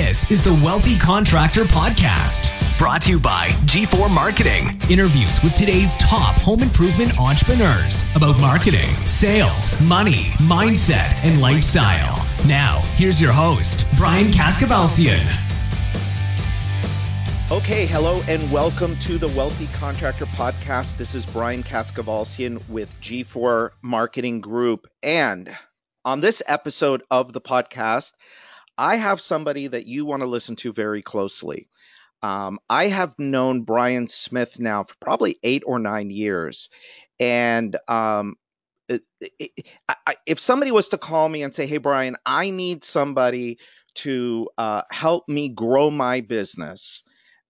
This is the Wealthy Contractor Podcast, brought to you by G4 Marketing. Interviews with today's top home improvement entrepreneurs about marketing, sales, money, mindset, and lifestyle. Now, here's your host, Brian Kaskavalciyan. Okay, hello and welcome to the Wealthy Contractor Podcast. This is Brian Kaskavalciyan with G4 Marketing Group. And on this episode of the podcast, I have somebody that you want to listen to very closely. Um, I have known Brian Smith now for probably eight or nine years. And um, it, it, I, if somebody was to call me and say, Hey, Brian, I need somebody to uh, help me grow my business,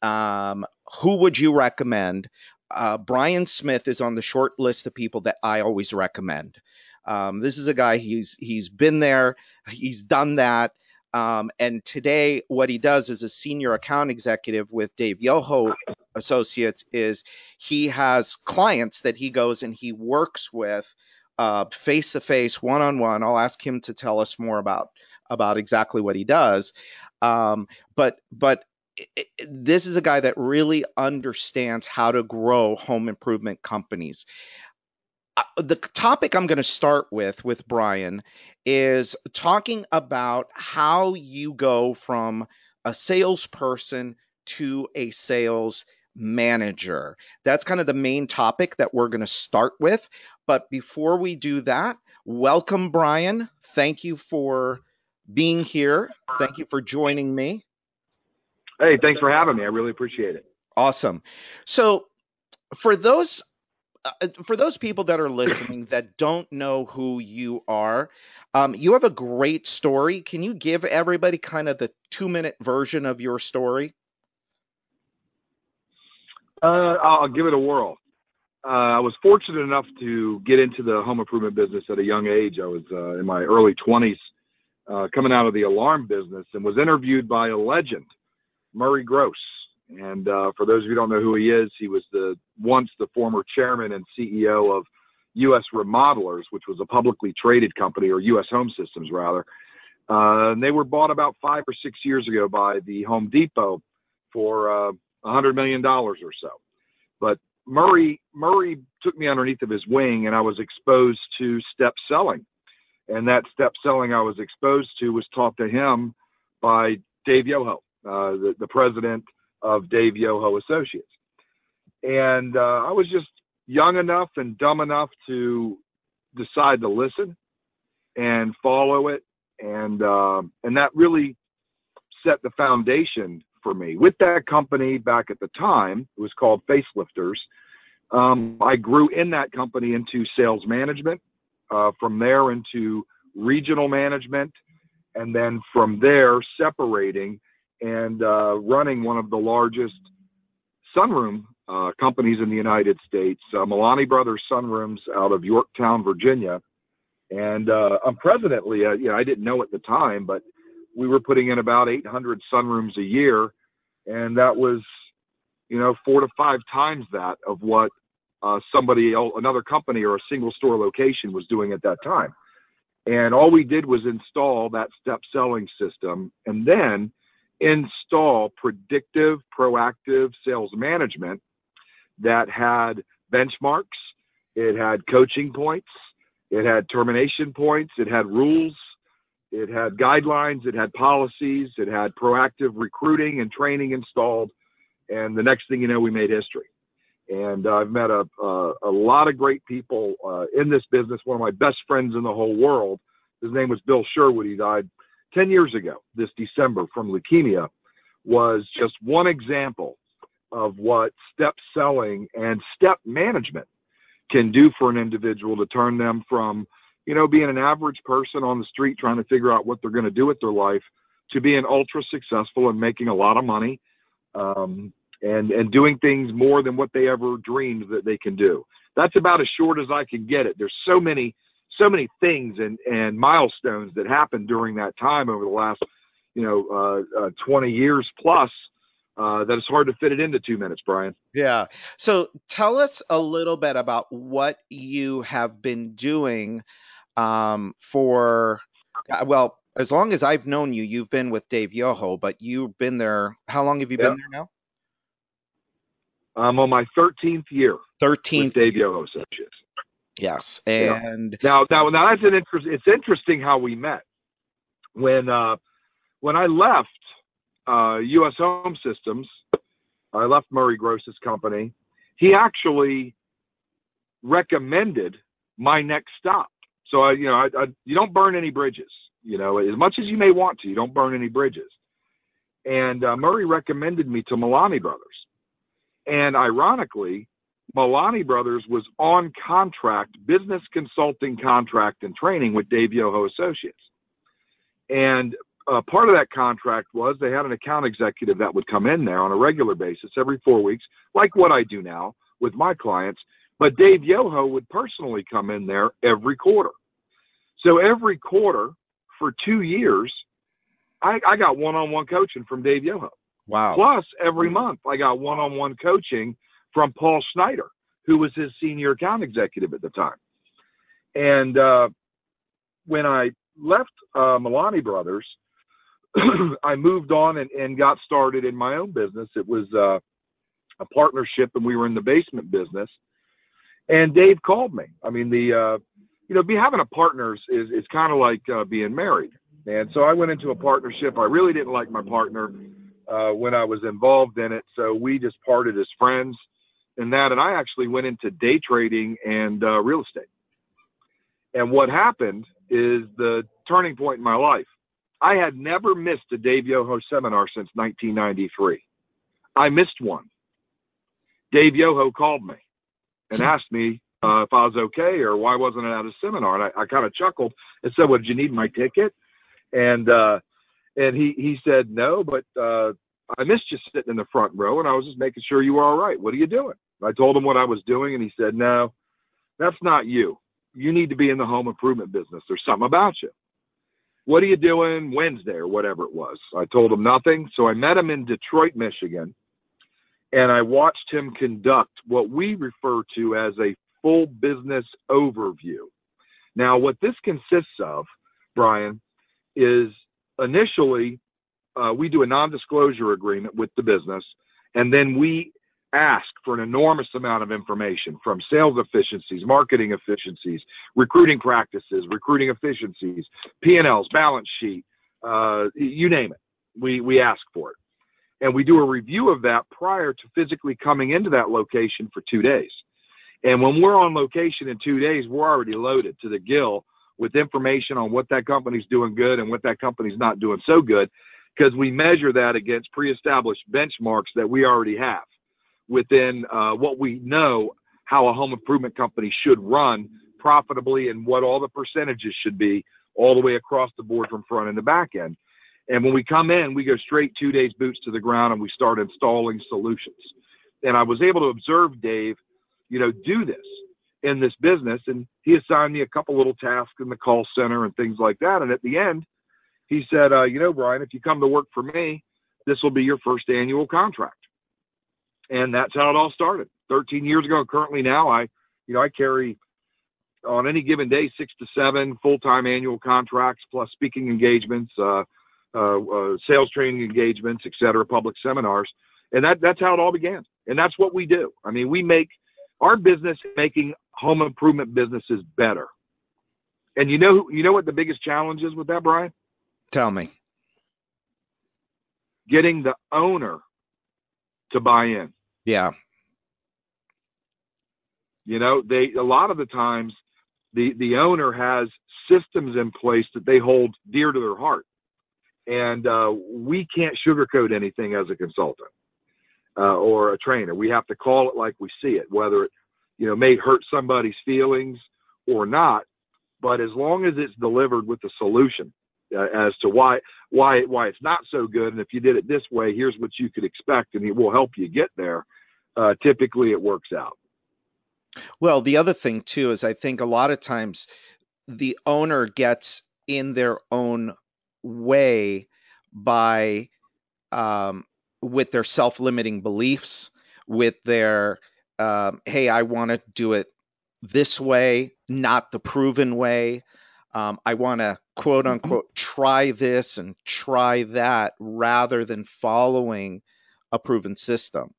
um, who would you recommend? Uh, Brian Smith is on the short list of people that I always recommend. Um, this is a guy he's he's been there, he's done that, um, and today, what he does as a senior account executive with Dave Yoho Associates is he has clients that he goes and he works with face to face, one on one. I'll ask him to tell us more about about exactly what he does. Um, but but this is a guy that really understands how to grow home improvement companies. Uh, the topic I'm going to start with with Brian is talking about how you go from a salesperson to a sales manager. That's kind of the main topic that we're going to start with. But before we do that, welcome, Brian. Thank you for being here. Thank you for joining me. Hey, thanks for having me. I really appreciate it. Awesome. So, for those uh, for those people that are listening that don't know who you are, um, you have a great story. Can you give everybody kind of the two minute version of your story? Uh, I'll give it a whirl. Uh, I was fortunate enough to get into the home improvement business at a young age. I was uh, in my early 20s, uh, coming out of the alarm business, and was interviewed by a legend, Murray Gross. And uh, for those of you who don't know who he is, he was the once the former chairman and CEO of U.S. Remodelers, which was a publicly traded company, or U.S. Home Systems rather. Uh, and they were bought about five or six years ago by the Home Depot for uh, $100 million or so. But Murray Murray took me underneath of his wing, and I was exposed to step selling. And that step selling I was exposed to was taught to him by Dave Yoho, uh, the, the president of Dave Yoho Associates. And uh, I was just young enough and dumb enough to decide to listen and follow it, and uh, and that really set the foundation for me. With that company back at the time, it was called Facelifters. Um, I grew in that company into sales management, uh, from there into regional management, and then from there separating and uh, running one of the largest sunroom uh, companies in the United States, uh, Milani Brothers Sunrooms out of Yorktown, Virginia. And uh, I'm presently, uh, you know, I didn't know at the time, but we were putting in about 800 sunrooms a year, and that was, you know, four to five times that of what uh, somebody else, another company or a single store location was doing at that time. And all we did was install that step selling system, and then install predictive, proactive sales management that had benchmarks, it had coaching points, it had termination points, it had rules, it had guidelines, it had policies, it had proactive recruiting and training installed. And the next thing you know, we made history. And I've met a, a, a, lot of great people uh, in this business. One of my best friends in the whole world, his name was Bill Sherwood. He died 10 years ago this December from leukemia, was just one example of what step selling and step management can do for an individual to turn them from, you know, being an average person on the street trying to figure out what they're going to do with their life to being ultra successful and making a lot of money um, and and doing things more than what they ever dreamed that they can do. That's about as short as I can get it. There's so many so many things and and milestones that happened during that time over the last you know uh, uh, 20 years plus uh, that it's hard to fit it into two minutes, Brian. Yeah. So tell us a little bit about what you have been doing um, for, uh, well, as long as I've known you, you've been with Dave Yoho, but you've been there. How long have you Yep. been there now? I'm on my 13th year 13th. with Dave Yoho Associates. Yes. Yeah. And Now, now, now that's an interest. It's interesting how we met. When uh, when I left uh, U.S. Home Systems, I left Murray Gross's company. He actually recommended my next stop. So I, you know, I, I, you don't burn any bridges. You know, as much as you may want to, you don't burn any bridges. And uh, Murray recommended me to Milani Brothers. And ironically, Milani Brothers was on contract, business consulting contract and training with Dave Yoho Associates. And uh, part of that contract was they had an account executive that would come in there on a regular basis every four weeks, like what I do now with my clients. But Dave Yoho would personally come in there every quarter. So every quarter for two years, I, I got one on one coaching from Dave Yoho. wow. Plus, every month I got one-on-one coaching from Paul Snyder, who was his senior account executive at the time. And uh, when I left uh, Milani Brothers, I moved on and, and got started in my own business. It was uh, a partnership, and we were in the basement business. And Dave called me. I mean, the uh, you know, be having a partner is is kind of like uh, being married. And so I went into a partnership. I really didn't like my partner uh, when I was involved in it. So we just parted as friends and that. And I actually went into day trading and uh, real estate. And what happened is the turning point in my life. I had never missed a Dave Yoho seminar since 1993. I missed one. Dave Yoho called me and asked me uh, if I was okay or why wasn't I at a seminar. And I, I kind of chuckled and said, "Well, did you need my ticket?" And uh, and he he said no, but uh, I missed you sitting in the front row, and I was just making sure you were all right. What are you doing? I told him what I was doing, and he said, "No, that's not you. You need to be in the home improvement business. There's something about you. What are you doing Wednesday or whatever it was?" I told him nothing. So I met him in Detroit, Michigan, and I watched him conduct what we refer to as a full business overview. Now, what this consists of, Brian, is initially uh, we do a non-disclosure agreement with the business, and then we ask for an enormous amount of information from sales efficiencies, marketing efficiencies, recruiting practices, recruiting efficiencies, P&Ls, balance sheet, uh, you name it. We we ask for it, and we do a review of that prior to physically coming into that location for two days. And when we're on location in two days, we're already loaded to the gill with information on what that company's doing good and what that company's not doing so good because we measure that against pre-established benchmarks that we already have within uh, what we know how a home improvement company should run profitably and what all the percentages should be all the way across the board from front and the back end. And when we come in, we go straight two days boots to the ground and we start installing solutions. And I was able to observe Dave, you know, do this in this business. And he assigned me a couple little tasks in the call center and things like that. And at the end, he said, uh, you know, Brian, if you come to work for me, this will be your first annual contract. And that's how it all started 13 years ago. Currently now I, you know, I carry on any given day, six to seven full-time annual contracts plus speaking engagements, uh, uh, uh, sales training engagements, et cetera, public seminars. And that, that's how it all began. And that's what we do. I mean, we make our business making home improvement businesses better. And you know, you know what the biggest challenge is with that, Brian? Tell me. Getting the owner to buy in. Yeah. You know, they a lot of the times the the owner has systems in place that they hold dear to their heart, and uh, we can't sugarcoat anything as a consultant uh, or a trainer. We have to call it like we see it, whether it you know may hurt somebody's feelings or not. But as long as it's delivered with a solution uh, as to why why why it's not so good, and if you did it this way, here's what you could expect, and it will help you get there. Uh, typically, it works out. Well, the other thing too is I think a lot of times the owner gets in their own way by um, with their self-limiting beliefs, with their um, hey, I want to do it this way, not the proven way. Um, I want to quote Mm-hmm. unquote try this and try that rather than following a proven system.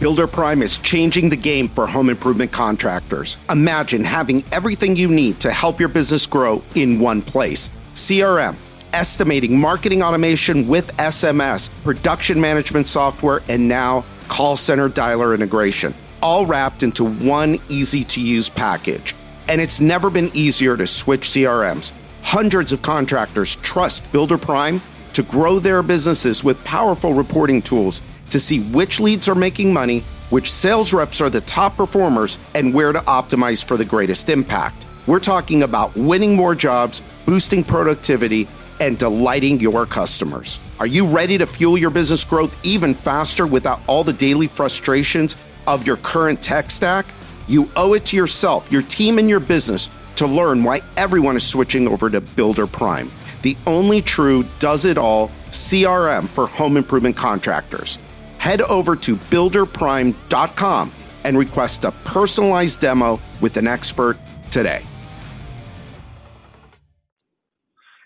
Builder Prime is changing the game for home improvement contractors. Imagine having everything you need to help your business grow in one place CRM, estimating, marketing automation with SMS, production management software, and now call center dialer integration, all wrapped into one easy to use package. And it's never been easier to switch CRMs. Hundreds of contractors trust Builder Prime to grow their businesses with powerful reporting tools to see which leads are making money, which sales reps are the top performers, and where to optimize for the greatest impact. We're talking about winning more jobs, boosting productivity, and delighting your customers. Are you ready to fuel your business growth even faster without all the daily frustrations of your current tech stack? You owe it to yourself, your team, and your business to learn why everyone is switching over to Builder Prime, the only true does it all CRM for home improvement contractors. Head over to builderprime.com and request a personalized demo with an expert today.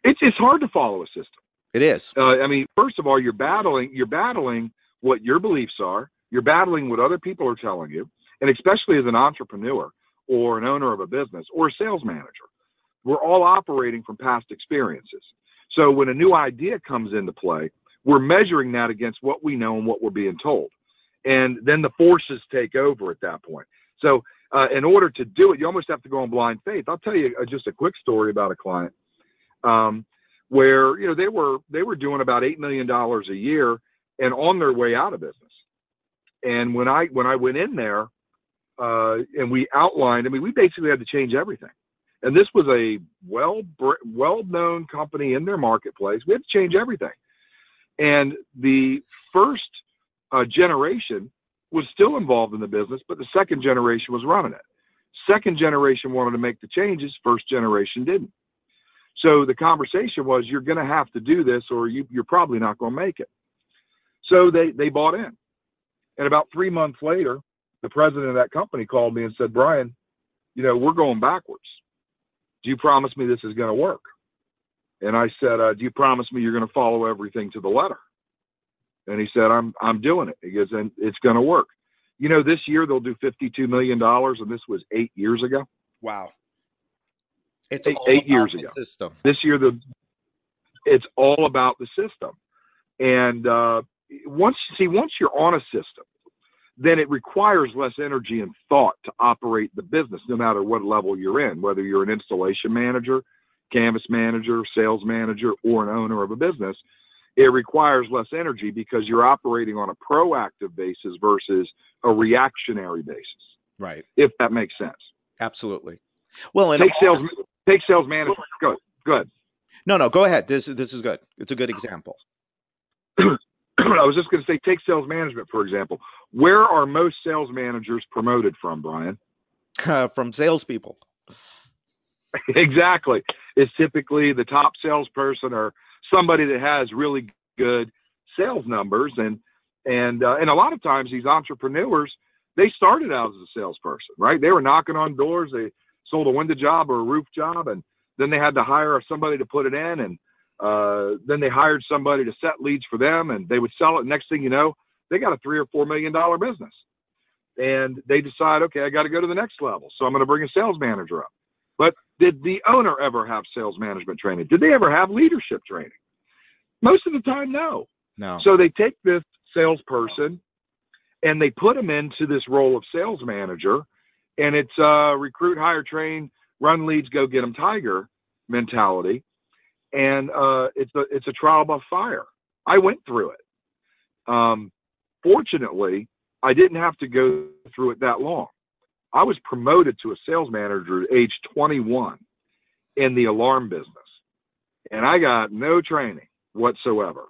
It's it's hard to follow a system. It is. Uh, I mean, first of all, you're battling you're battling what your beliefs are. You're battling what other people are telling you, and especially as an entrepreneur or an owner of a business or a sales manager, we're all operating from past experiences. So when a new idea comes into play, we're measuring that against what we know and what we're being told, and then the forces take over at that point. So uh, in order to do it, you almost have to go on blind faith. I'll tell you uh, just a quick story about a client um, where you know they were they were doing about eight million dollars a year and on their way out of business. And when I when I went in there uh, and we outlined, I mean, we basically had to change everything. And this was a well well known company in their marketplace. We had to change everything. And the first uh, generation was still involved in the business, but the second generation was running it. Second generation wanted to make the changes. First generation didn't. So the conversation was, you're going to have to do this, or you, you're probably not going to make it. So they they bought in. And about three months later, the president of that company called me and said, Brian, you know, we're going backwards. Do you promise me this is going to work? And I said, uh, do you promise me you're going to follow everything to the letter? And he said, I'm I'm doing it. He goes, and it's going to work. You know, this year they'll do 52 million dollars, and this was eight years ago. Wow. It's Eight- all eight about years the ago. System. this year the it's all about the system and uh, once see once you're on a system then it requires less energy and thought to operate the business no matter what level you're in whether you're an installation manager canvass manager sales manager or an owner of a business it requires less energy because you're operating on a proactive basis versus a reactionary basis Right. if that makes sense Absolutely. Well, and take sales take sales management good good No, no, go ahead. This this is good. It's a good example. I was just going to say, take sales management, for example. Where are most sales managers promoted from, Brian? From salespeople. exactly. It's typically the top salesperson or somebody that has really good sales numbers. And, and, uh, and a lot of times these entrepreneurs, they started out as a salesperson, right? They were knocking on doors. They sold a window job or a roof job, and then they had to hire somebody to put it in. And uh, then they hired somebody to set leads for them and they would sell it. Next thing you know, they got a three or four million dollar business. And they decide, okay, I got to go to the next level. So I'm going to bring a sales manager up. But did the owner ever have sales management training? Did they ever have leadership training? Most of the time, no. No. So they take this salesperson and they put him into this role of sales manager, and it's uh, recruit, hire, train, run leads, go get them, tiger mentality, and uh, it's a it's a trial by fire. I went through it. Um, fortunately, I didn't have to go through it that long. I was promoted to a sales manager at age 21 in the alarm business, and I got no training whatsoever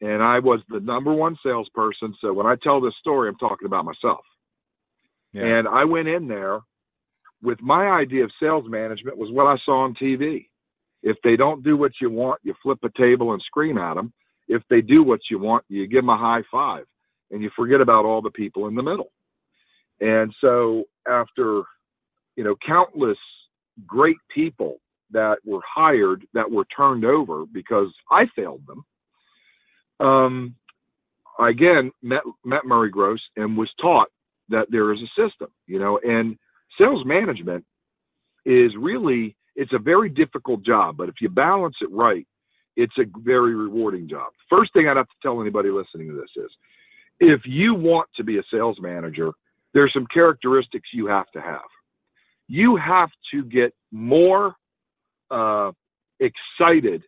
and I was the number one salesperson. So when I tell this story, I'm talking about myself. Yeah. And I went in there with my idea of sales management was what I saw on TV. If they don't do what you want, you flip a table and scream at them. If they do what you want, you give them a high five and you forget about all the people in the middle. And so after you know, countless great people that were hired that were turned over because I failed them. Um, I again met met Murray Gross and was taught that there is a system, you know, and sales management is really it's a very difficult job, but if you balance it right, it's a very rewarding job. First thing I'd have to tell anybody listening to this is if you want to be a sales manager, there's some characteristics you have to have. You have to get more uh, excited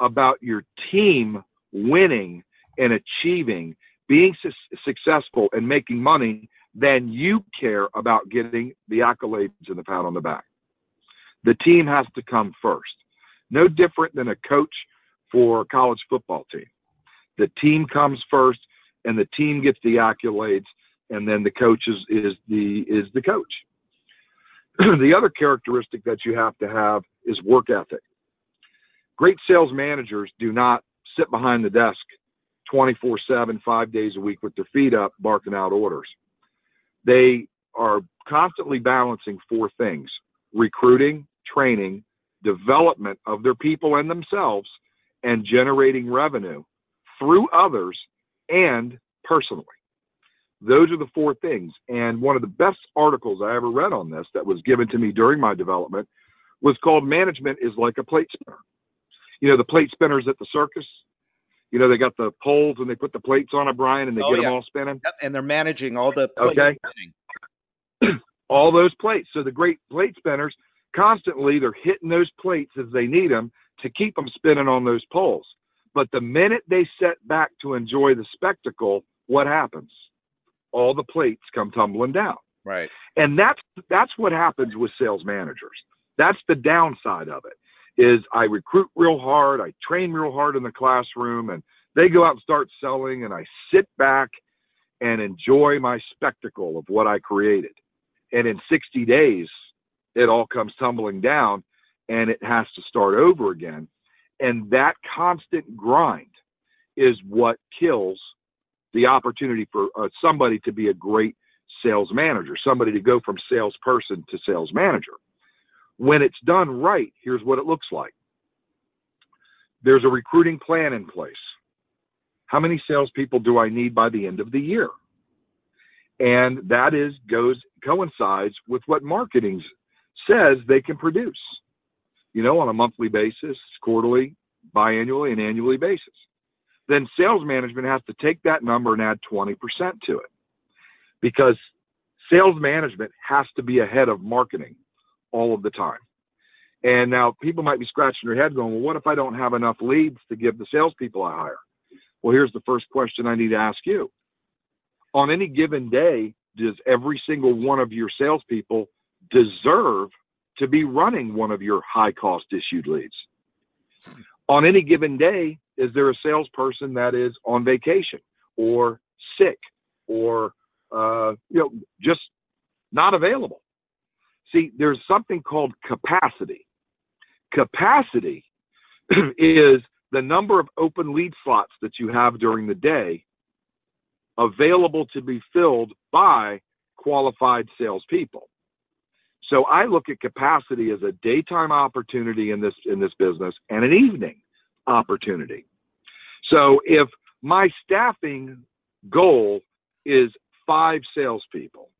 about your team winning and achieving, being su- successful and making money than you care about getting the accolades and the pat on the back. The team has to come first. No different than a coach for a college football team. The team comes first and the team gets the accolades and then the coach is, is the is the coach. the other characteristic that you have to have is work ethic. Great sales managers do not sit behind the desk 24 7, five days a week with their feet up, barking out orders. They are constantly balancing four things recruiting, training, development of their people and themselves, and generating revenue through others and personally. Those are the four things. And one of the best articles I ever read on this that was given to me during my development was called Management is Like a Plate Spinner. You know, the plate spinners at the circus? You know, they got the poles and they put the plates on a Brian and they oh, get yeah. them all spinning. Yep, and they're managing all the okay. all those plates. So the great plate spinners constantly they're hitting those plates as they need them to keep them spinning on those poles. But the minute they set back to enjoy the spectacle, what happens? All the plates come tumbling down. Right. And that's that's what happens with sales managers. That's the downside of it is I recruit real hard, I train real hard in the classroom, and they go out and start selling, and I sit back and enjoy my spectacle of what I created. And in 60 days, it all comes tumbling down and it has to start over again. And that constant grind is what kills the opportunity for uh, somebody to be a great sales manager, somebody to go from salesperson to sales manager. When it's done right, here's what it looks like. There's a recruiting plan in place. How many salespeople do I need by the end of the year? And that is goes coincides with what marketing says they can produce. You know, on a monthly basis, quarterly, biannually, and annually basis. Then sales management has to take that number and add 20% to it because sales management has to be ahead of marketing all of the time. And now people might be scratching their head going, well, what if I don't have enough leads to give the salespeople I hire? Well, here's the first question I need to ask you. On any given day, does every single one of your salespeople deserve to be running one of your high cost issued leads? On any given day, is there a salesperson that is on vacation or sick or uh, you know just not available? See, there's something called capacity. Capacity is the number of open lead slots that you have during the day available to be filled by qualified salespeople. So I look at capacity as a daytime opportunity in this in this business and an evening opportunity. So if my staffing goal is five salespeople,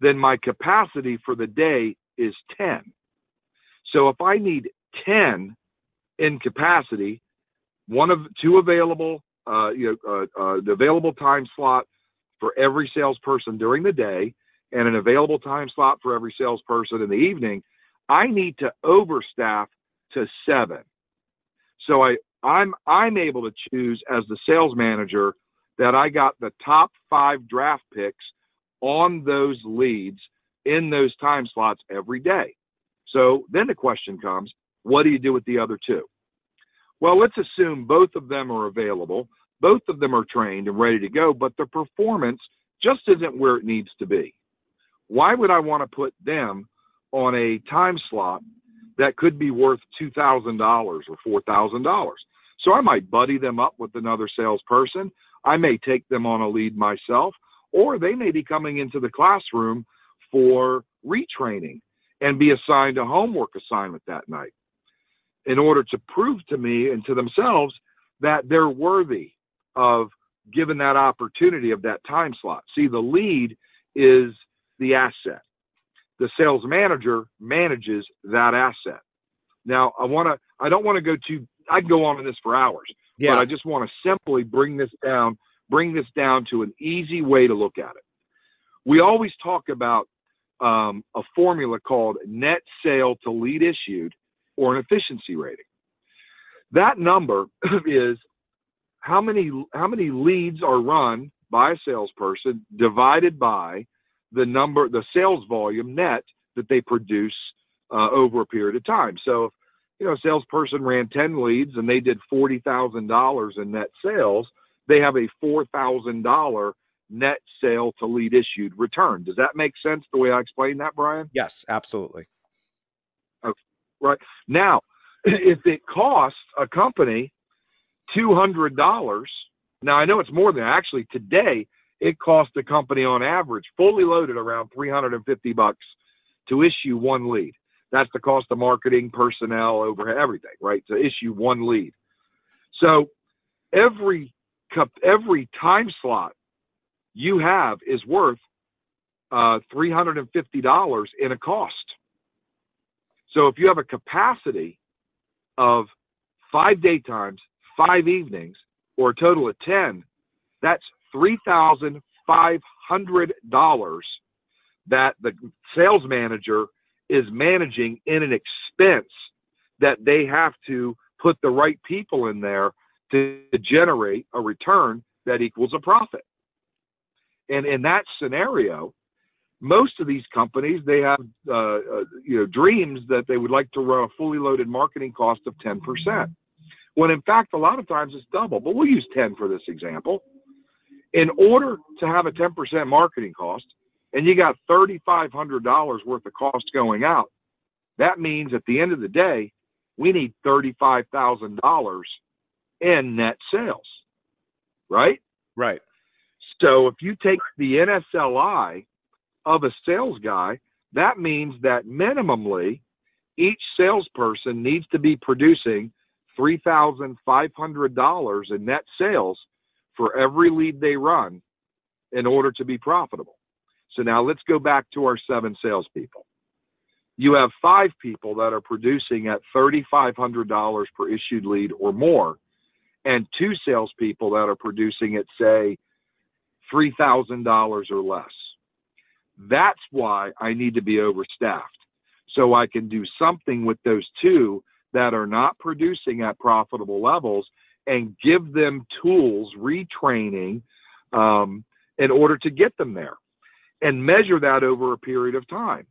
then my capacity for the day is 10. So if I need 10 in capacity, one of two available, uh, you know, uh, uh, the available time slot for every salesperson during the day, and an available time slot for every salesperson in the evening, I need to overstaff to seven. So I, I'm I'm able to choose as the sales manager that I got the top five draft picks on those leads in those time slots every day. So then the question comes, what do you do with the other two? Well, let's assume both of them are available, both of them are trained and ready to go, but the performance just isn't where it needs to be. Why would I want to put them on a time slot that could be worth $2,000 or $4,000? So I might buddy them up with another salesperson. I may take them on a lead myself, or they may be coming into the classroom for retraining and be assigned a homework assignment that night in order to prove to me and to themselves that they're worthy of given that opportunity of that time slot. See, the lead is the asset. The sales manager manages that asset. Now, I want to I don't want to go too I can go on in this for hours. Yeah. But I just want to simply bring this down bring this down to an easy way to look at it. We always talk about um, a formula called net sale to lead issued or an efficiency rating. That number is how many how many leads are run by a salesperson divided by the number the sales volume net that they produce uh, over a period of time. So if you know a salesperson ran 10 leads and they did $40,000 in net sales, they have a $4,000 net sale to lead issued return. Does that make sense the way I explained that, Brian? Yes, absolutely. Okay, right. Now, if it costs a company $200, now I know it's more than actually today it costs the company on average fully loaded around 350 bucks to issue one lead. That's the cost of marketing, personnel, overhead, everything, right? To issue one lead. So every every time slot you have is worth uh, $350 in a cost. So if you have a capacity of five daytimes, five evenings, or a total of 10, that's $3,500 that the sales manager is managing in an expense that they have to put the right people in there to generate a return that equals a profit. And in that scenario, most of these companies they have uh, uh, you know dreams that they would like to run a fully loaded marketing cost of 10%. When in fact a lot of times it's double, but we'll use 10 for this example. In order to have a 10% marketing cost and you got $3500 worth of cost going out, that means at the end of the day we need $35,000 in net sales. Right? Right. So if you take the NSLI of a sales guy, that means that minimally each salesperson needs to be producing $3,500 in net sales for every lead they run in order to be profitable. So now let's go back to our seven salespeople. You have five people that are producing at $3,500 per issued lead or more, and two salespeople that are producing at, say, $3,000 or less. That's why I need to be overstaffed. So I can do something with those two that are not producing at profitable levels and give them tools, retraining um, in order to get them there and measure that over a period of time.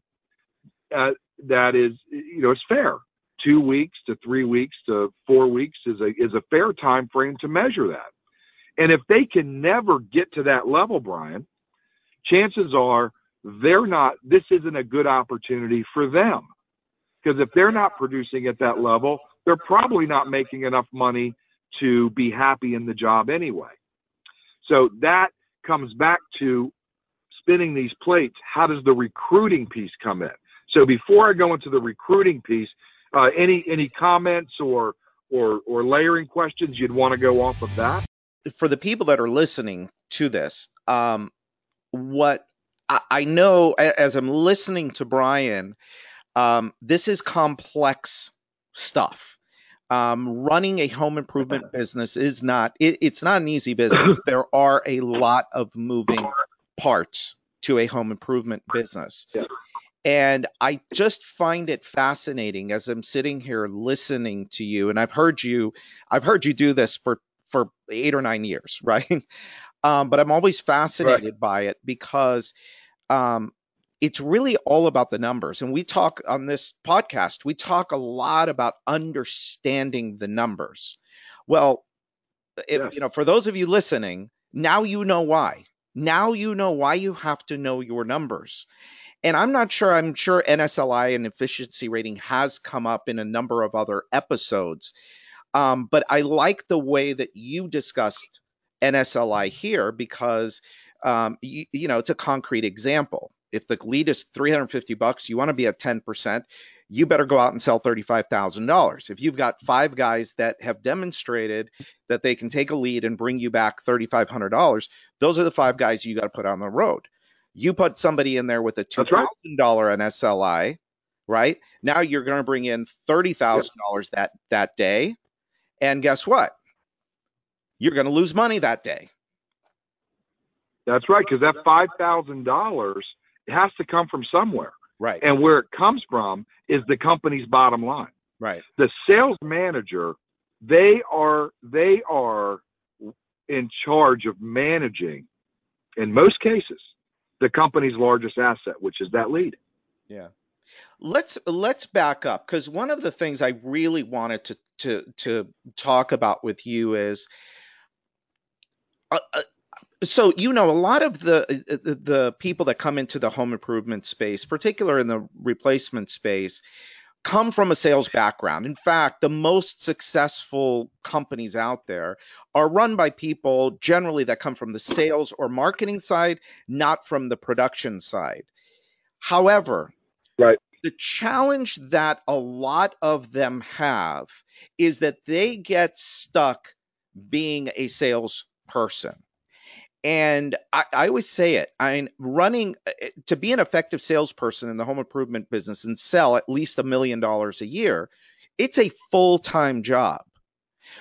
Uh, that is, you know, it's fair. Two weeks to three weeks to four weeks is a is a fair time frame to measure that. And if they can never get to that level, Brian, chances are they're not, this isn't a good opportunity for them. Because if they're not producing at that level, they're probably not making enough money to be happy in the job anyway. So that comes back to spinning these plates. How does the recruiting piece come in? So before I go into the recruiting piece, uh, any any comments or or or layering questions you'd want to go off of that? for the people that are listening to this, um, what I, I, know as I'm listening to Brian, um, this is complex stuff. Um, running a home improvement business is not it, it's not an easy business. there are a lot of moving parts to a home improvement business. Yeah. And I just find it fascinating as I'm sitting here listening to you, and I've heard you, I've heard you do this for for eight or nine years, right? Um, but I'm always fascinated right. by it because um, it's really all about the numbers. And we talk on this podcast, we talk a lot about understanding the numbers. Well, if, you know, for those of you listening, now you know why. Now you know why you have to know your numbers. And I'm not sure, I'm sure NSLI and efficiency rating has come up in a number of other episodes. Um, but I like the way that you discussed NSLI here because um, you, you, know it's a concrete example. If the lead is 350 bucks, you want to be at 10%, you better go out and sell $35,000. If you've got five guys that have demonstrated that they can take a lead and bring you back $3,500, those are the five guys you got to put on the road. You put somebody in there with a $2,000 right. SLI, right? Now you're going to bring in $30,000 yep. that that day. And guess what? You're going to lose money that day. That's right, because that five thousand dollars has to come from somewhere. Right. And where it comes from is the company's bottom line. Right. The sales manager, they are they are in charge of managing, in most cases, the company's largest asset, which is that lead. Yeah. Let's let's back up because one of the things I really wanted to to to talk about with you is uh, uh, so you know a lot of the, uh, the, the people that come into the home improvement space, particular in the replacement space, come from a sales background. In fact, the most successful companies out there are run by people generally that come from the sales or marketing side, not from the production side. However, right. The challenge that a lot of them have is that they get stuck being a salesperson and I, I, always say it. I mean, running uh, to be an effective salesperson in the home improvement business and sell at least a million dollars a year, it's a full time job.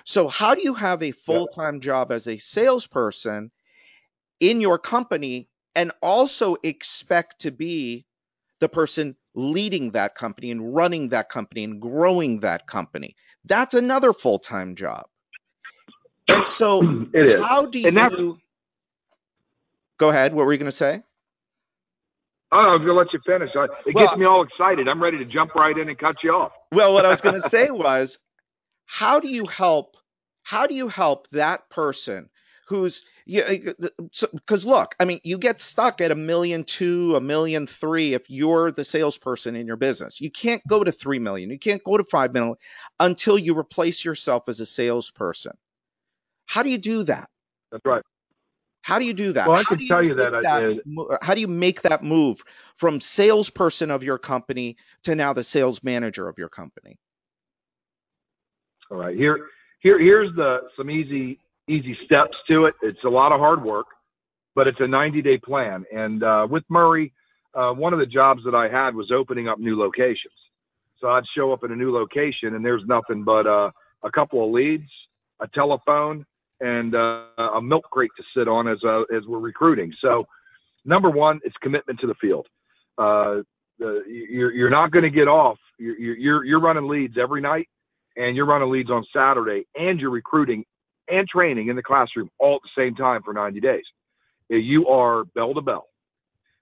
So, how do you have a full time yeah. job as a salesperson in your company and also expect to be the person leading that company and running that company and growing that company? That's another full time job. And so, how do you? Go ahead. What were you going to say? Oh, I was going to let you finish. It well, gets me all excited. I'm ready to jump right in and cut you off. Well, what I was going to say was, how do you help? How do you help that person who's because so, look, I mean, you get stuck at a million two, a million three if you're the salesperson in your business. You can't go to three million. You can't go to five million until you replace yourself as a salesperson. How do you do that? That's right. How do you do that? Well, I can tell you that, I did. How do you make that move from salesperson of your company to now the sales manager of your company? All right. Here, here, here's the some easy easy steps to it. It's a lot of hard work, but it's a 90 day plan. And uh, with Murray, uh, one of the jobs that I had was opening up new locations. So I'd show up in a new location, and there's nothing but uh, a couple of leads, a telephone, and uh, a milk crate to sit on as uh, as we're recruiting. So, number one, it's commitment to the field. Uh, the, you're you're not going to get off. You're, you're you're running leads every night, and you're running leads on Saturday, and you're recruiting and training in the classroom all at the same time for 90 days. You are bell to bell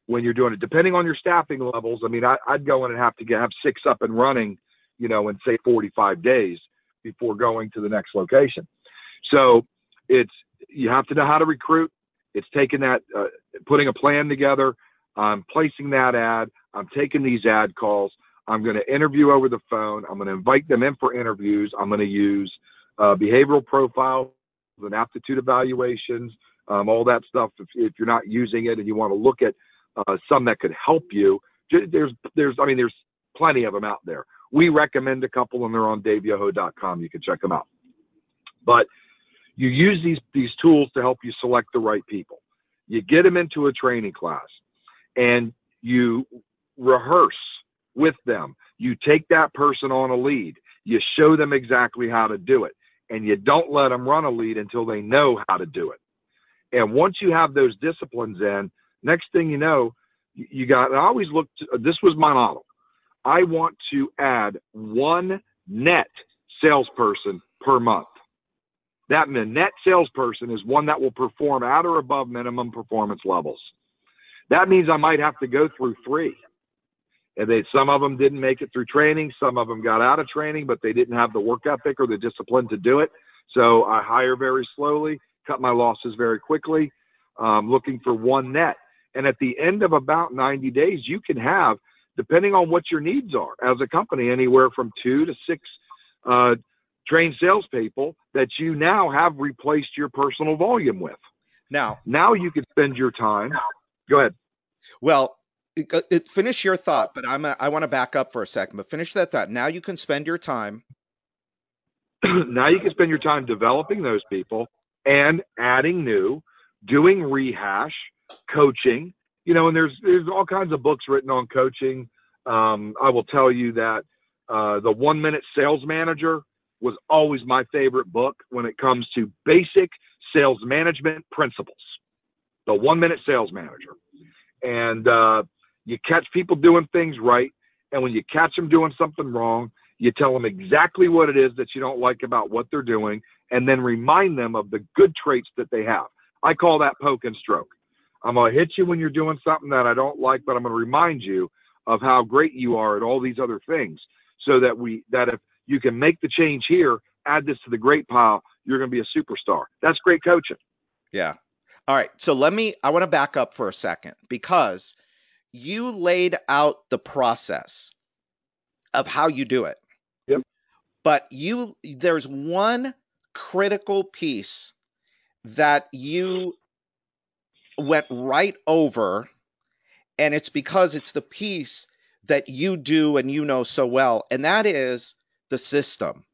when you're doing it. Depending on your staffing levels, I mean, I, would go in and have to get have six up and running, you know, in say 45 days before going to the next location. So it's you have to know how to recruit. It's taking that, uh, putting a plan together. I'm placing that ad. I'm taking these ad calls. I'm going to interview over the phone. I'm going to invite them in for interviews. I'm going to use uh, behavioral profiles and aptitude evaluations, um, all that stuff. If, if, you're not using it and you want to look at uh, some that could help you, there's, there's, I mean, there's plenty of them out there. We recommend a couple, and they're on daveyoho.com. You can check them out. But you use these these tools to help you select the right people. You get them into a training class and you rehearse with them. You take that person on a lead. You show them exactly how to do it and you don't let them run a lead until they know how to do it. And once you have those disciplines in, next thing you know, you got, I always looked, this was my model. I want to add one net salesperson per month. That net salesperson is one that will perform at or above minimum performance levels. That means I might have to go through three. And they, some of them didn't make it through training. Some of them got out of training, but they didn't have the work ethic or the discipline to do it. So I hire very slowly, cut my losses very quickly, um, looking for one net. And at the end of about 90 days, you can have, depending on what your needs are as a company, anywhere from two to six uh, trained salespeople that you now have replaced your personal volume with. Now, now you can spend your time. Go ahead. Well, it, it, finish your thought, but I'm a, I want to back up for a second. But finish that thought. Now you can spend your time. now you can spend your time developing those people and adding new, doing rehash, coaching. You know, and there's there's all kinds of books written on coaching. Um, I will tell you that uh, the One Minute Sales Manager was always my favorite book when it comes to basic sales management principles. The One Minute Sales Manager, and uh, you catch people doing things right, and when you catch them doing something wrong, you tell them exactly what it is that you don't like about what they're doing, and then remind them of the good traits that they have. I call that poke and stroke. I'm going to hit you when you're doing something that I don't like, but I'm going to remind you of how great you are at all these other things so that we that if you can make the change here, add this to the great pile, you're going to be a superstar. That's great coaching. Yeah. All right. So let me I want to back up for a second because you laid out the process of how you do it. Yep. But you there's one critical piece that you went right over and it's because it's the piece that you do and you know so well and that is the system.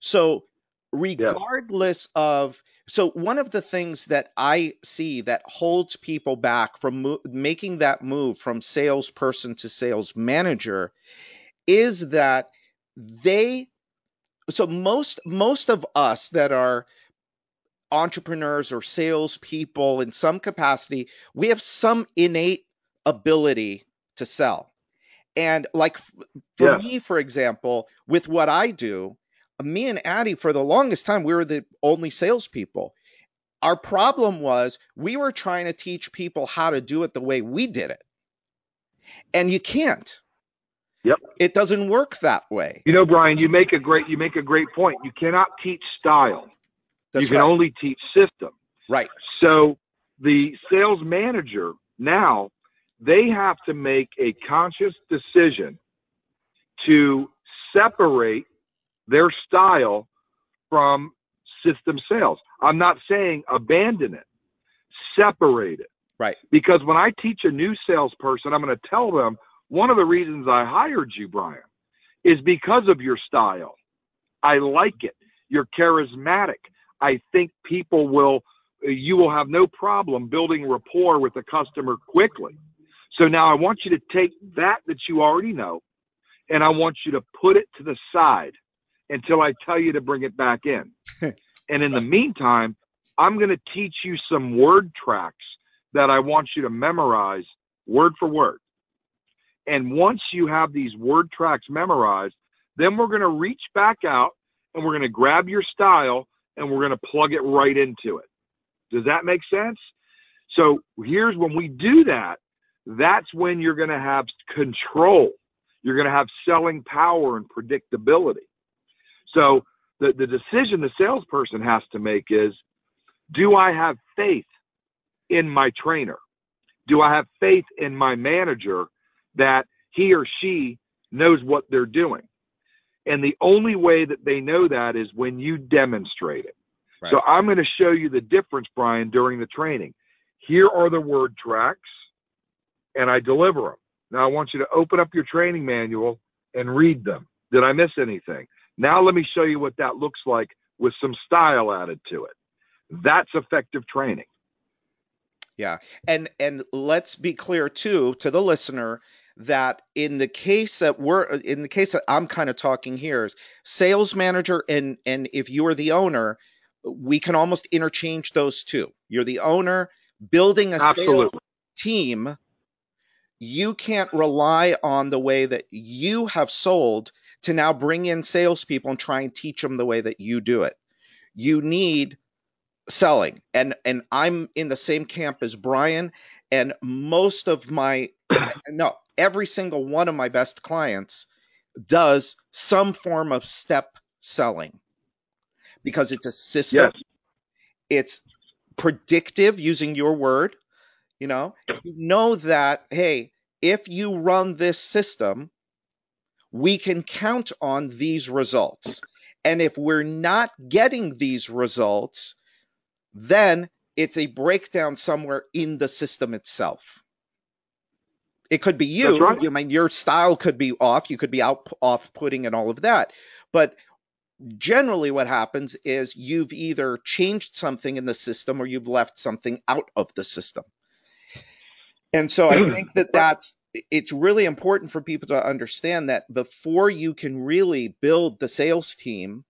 So regardless of so one of the things that I see that holds people back from mo- making that move from salesperson to sales manager is that they so most most of us that are entrepreneurs or salespeople in some capacity, we have some innate ability to sell. And like for yeah. me, for example, with what I do, me and Addie, for the longest time, we were the only salespeople. Our problem was we were trying to teach people how to do it the way we did it. And you can't. Yep. It doesn't work that way. You know, Brian, you make a great you make a great point. You cannot teach style. That's you can right. only teach system. Right. So the sales manager now they have to make a conscious decision to separate their style from system sales. I'm not saying abandon it, separate it. Right. Because when I teach a new salesperson, I'm going to tell them one of the reasons I hired you, Brian, is because of your style. I like it. You're charismatic. I think people will, you will have no problem building rapport with the customer quickly. So now I want you to take that that you already know and I want you to put it to the side until I tell you to bring it back in. and in the meantime, I'm going to teach you some word tracks that I want you to memorize word for word. And once you have these word tracks memorized, then we're going to reach back out and we're going to grab your style and we're going to plug it right into it. Does that make sense? So here's when we do that, that's when you're going to have control. You're going to have selling power and predictability. So the, the decision the salesperson has to make is do I have faith in my trainer? Do I have faith in my manager that he or she knows what they're doing? And the only way that they know that is when you demonstrate it. Right. So I'm going to show you the difference, Brian, during the training. Here are the word tracks, and I deliver them. Now I want you to open up your training manual and read them. Did I miss anything? Now let me show you what that looks like with some style added to it. That's effective training. Yeah. And and let's be clear too to the listener that in the case that we're in the case that I'm kind of talking here is sales manager and and if you're the owner, we can almost interchange those two. You're the owner building a Absolutely. sales team. You can't rely on the way that you have sold to now bring in salespeople and try and teach them the way that you do it. You need selling, and and I'm in the same camp as Brian. And most of my no, every single one of my best clients does some form of step selling because it's a system. Yes. It's predictive using your word. You know, you know that, hey, if you run this system, we can count on these results. And if we're not getting these results, then it's a breakdown somewhere in the system itself. It could be you. right. I mean, your style could be off. You could be out off putting and all of that. But generally, what happens is you've either changed something in the system or you've left something out of the system. And so I think that that's it's really important for people to understand that before you can really build the sales team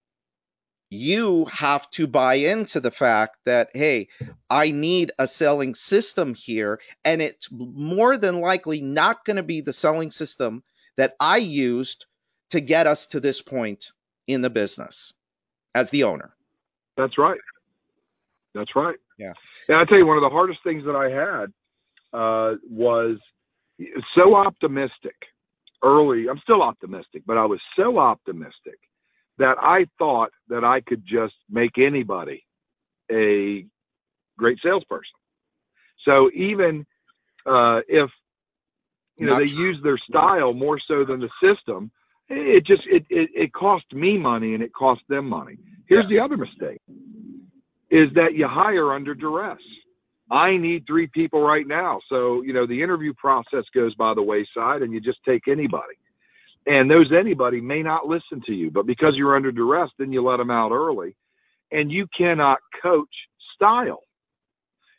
you have to buy into the fact that hey i need a selling system here. And it's more than likely not going to be the selling system that i used to get us to this point in the business as the owner. That's right. That's right. Yeah. And i tell you one of the hardest things that i had uh, was so optimistic early i'm still optimistic but i was so optimistic that I thought that I could just make anybody a great salesperson. So even uh, if you know Not they true. use their style more so than the system, it just it, it it cost me money and it cost them money. Here's yeah. the other mistake: is that you hire under duress. I need three people right now, so you know the interview process goes by the wayside, and you just take anybody. And those anybody may not listen to you but because you're under duress then you let them out early. And you cannot coach style.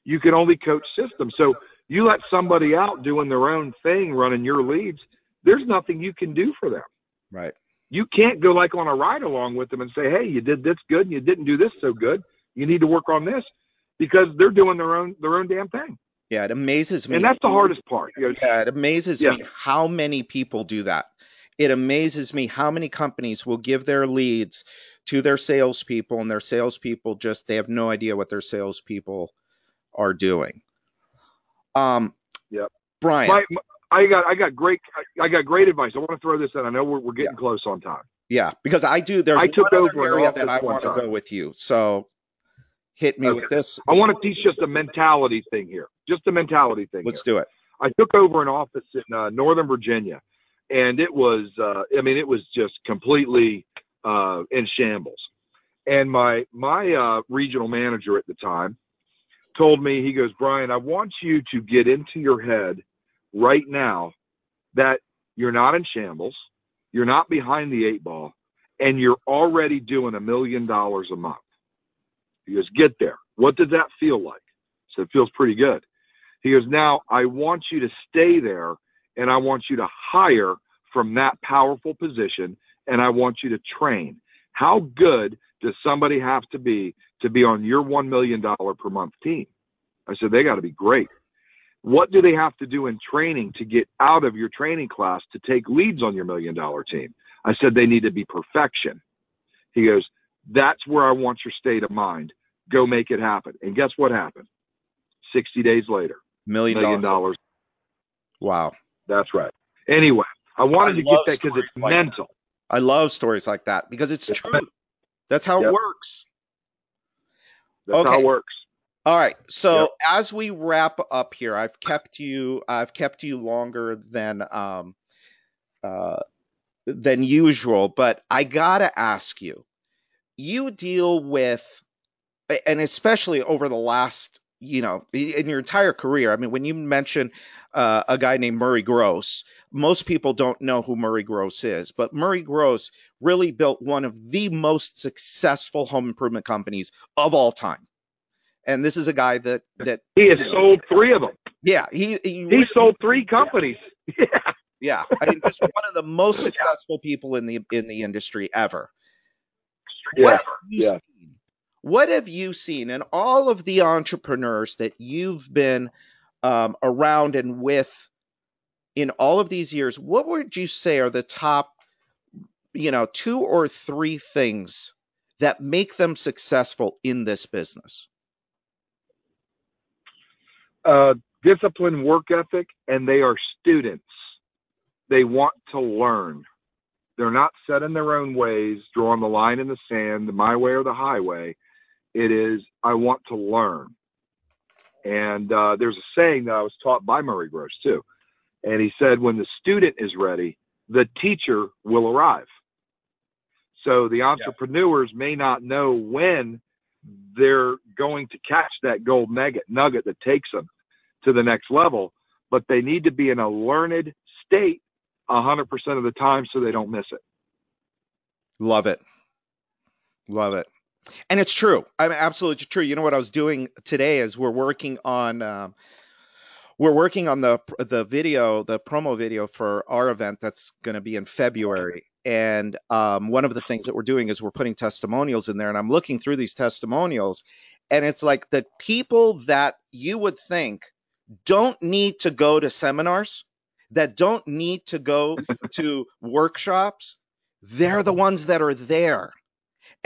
You can only coach system. So you let somebody out doing their own thing running your leads there's nothing you can do for them. Right. You can't go like on a ride along with them and say hey you did this good and you didn't do this so good. You need to work on this because they're doing their own their own damn thing yeah it amazes me and that's the hardest part yeah it amazes yeah. me how many people do that it amazes me how many companies will give their leads to their salespeople, and their salespeople just they have no idea what their salespeople are doing. Um, yep. Brian, my, my, I got I got great I got great advice. I want to throw this in. I know we're, we're getting yeah. close on time. Yeah, because I do. There's I took over area that I want to go with you. So hit me okay. with this. I want to teach just a mentality thing here. Just a mentality thing. Let's here. do it. I took over an office in uh, Northern Virginia, and it was uh, I mean it was just completely uh, in shambles. And my my uh, regional manager at the time told me he goes Brian I want you to get into your head right now that you're not in shambles, you're not behind the eight ball, and you're already doing a million dollars a month. He goes get there. What did that feel like? So it feels pretty good. He goes now I want you to stay there and I want you to hire from that powerful position and I want you to train. How good does somebody have to be to be on your $1 million per month team? I said, they got to be great. What do they have to do in training to get out of your training class to take leads on your million dollar team? I said, they need to be perfection. He goes, that's where I want your state of mind. Go make it happen. And guess what happened? 60 days later, million, million dollars. Wow. That's right. Anyway, I wanted I to get that because it's like mental. That. I love stories like that because it's, it's true. That's how yep. it works. That's okay. how it works. All right. So yep. as we wrap up here, I've kept you I've kept you longer than um uh than usual, but I gotta ask you, you deal with and especially over the last you know in your entire career i mean when you mention uh, a guy named murray gross most people don't know who Murray Gross is, but Murray Gross really built one of the most successful home improvement companies of all time. And this is a guy that that he has sold three of them. Yeah, he he, he really, sold three companies. Yeah. yeah, I mean, just one of the most successful people in the in the industry ever. Yeah. Yeah. What have you seen in all of the entrepreneurs that you've been um, around and with in all of these years, what would you say are the top, you know, two or three things that make them successful in this business? Uh, discipline, work ethic, and they are students. They want to learn. They're not set in their own ways, drawing the line in the sand, my way or the highway. It is, I want to learn. And uh, there's a saying that I was taught by Murray Gross too and he said, when the student is ready, the teacher will arrive. So the entrepreneurs yeah. may not know when they're going to catch that gold nugget, nugget that takes them to the next level, but they need to be in a learned state 100% of the time so they don't miss it. Love it. Love it. And it's true. I mean, absolutely true. You know what I was doing today is we're working on um, we're working on the the video, the promo video for our event that's going to be in February. And um, one of the things that we're doing is we're putting testimonials in there, and I'm looking through these testimonials, and it's like the people that you would think don't need to go to seminars, that don't need to go to workshops, they're the ones that are there.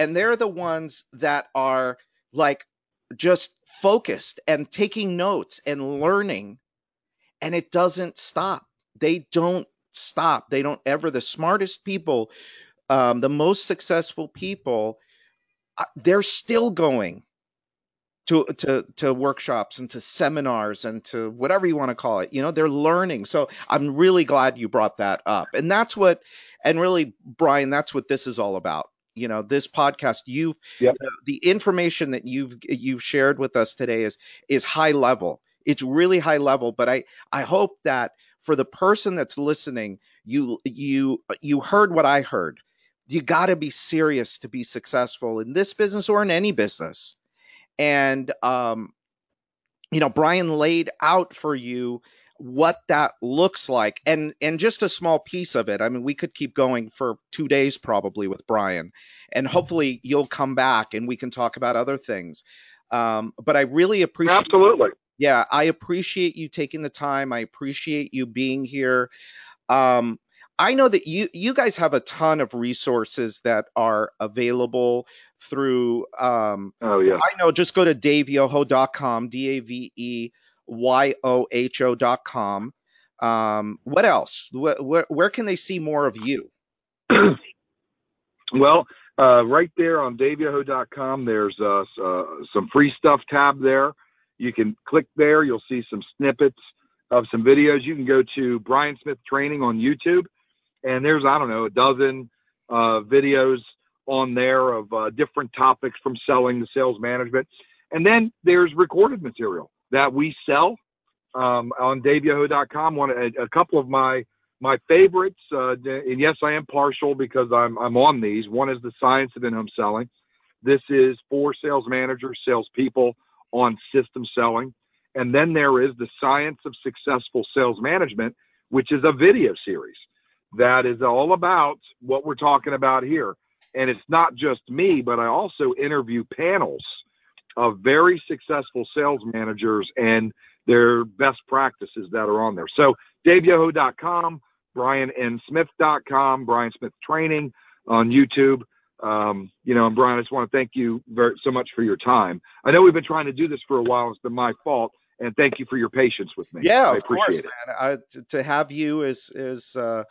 And they're the ones that are like just focused and taking notes and learning. And it doesn't stop. They don't stop. They don't ever, the smartest people, um, the most successful people, uh, they're still going to to to workshops and to seminars and to whatever you want to call it you know they're learning so i'm really glad you brought that up and that's what and really brian that's what this is all about you know this podcast you've yep. the, the information that you've you've shared with us today is is high level. It's really high level but i i hope that for the person that's listening you you you heard what i heard. You got to be serious to be successful in this business or in any business. And um, you know brian laid out for you what that looks like and and just a small piece of it i mean we could keep going for two days probably with brian and hopefully you'll come back and we can talk about other things um, but i really appreciate absolutely yeah i appreciate you taking the time i appreciate you being here um, I know that you you guys have a ton of resources that are available through. Um, oh yeah. I know. Just go to daveyoho.com. D a v e y o h o.com. Um, what else? Where, where, can they see more of you? well, uh, right there on daveyoho.com, there's uh, uh, some free stuff tab there. You can click there. You'll see some snippets of some videos. You can go to Brian Smith Training on YouTube and there's I don't know a dozen uh, videos on there of uh, different topics from selling to sales management, and then there's recorded material that we sell um, on DaveYoho.com. One a, a, couple of my my favorites, uh, and yes, I am partial because I'm I'm on these. One is the science of in-home selling. This is for sales managers, salespeople on system selling. And then there is the science of successful sales management, which is a video series that is all about what we're talking about here. And it's not just me, but I also interview panels of very successful sales managers and their best practices that are on there. So DaveYoho.com, BrianNSmith.com, Brian Smith Training on YouTube. Um, you know, and Brian, I just want to thank you very so much for your time. I know we've been trying to do this for a while. It's been my fault, and thank you for your patience with me. Yeah, I of course, it. man. I, to have you is is uh,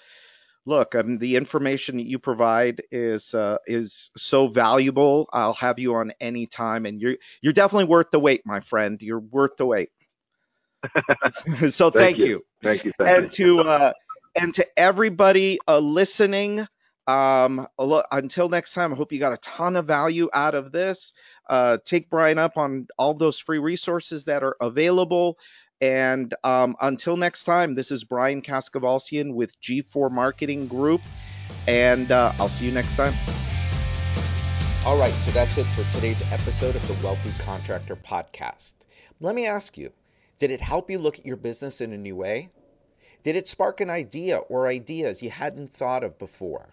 look, I mean, the information that you provide is uh, is so valuable. I'll have you on any time, and you're you're definitely worth the wait, my friend. You're worth the wait. so thank, thank you. you. thank you, thank and you. to uh, and to everybody uh, listening. Um, until next time, I hope you got a ton of value out of this. Uh, take Brian up on all those free resources that are available. And um, until next time, this is Brian Kaskavalciyan with G4 Marketing Group, and uh, I'll see you next time. All right, so that's it for today's episode of the Wealthy Contractor Podcast. Let me ask you did it help you look at your business in a new way? Did it spark an idea or ideas you hadn't thought of before?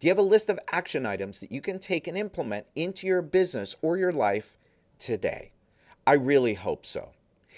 Do you have a list of action items that you can take and implement into your business or your life today? I really hope so.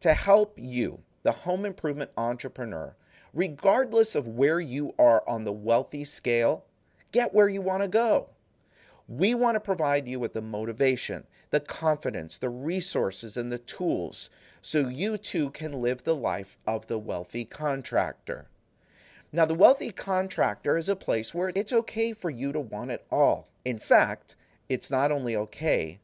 to help you, the home improvement entrepreneur, regardless of where you are on the wealthy scale, get where you want to go. We want to provide you with the motivation, the confidence, the resources, and the tools so you too can live the life of the wealthy contractor. Now, the wealthy contractor is a place where it's okay for you to want it all. In fact, it's not only okay,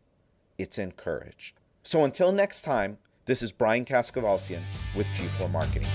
it's encouraged. So until next time, this is Brian Kaskavalciyan with G4 Marketing.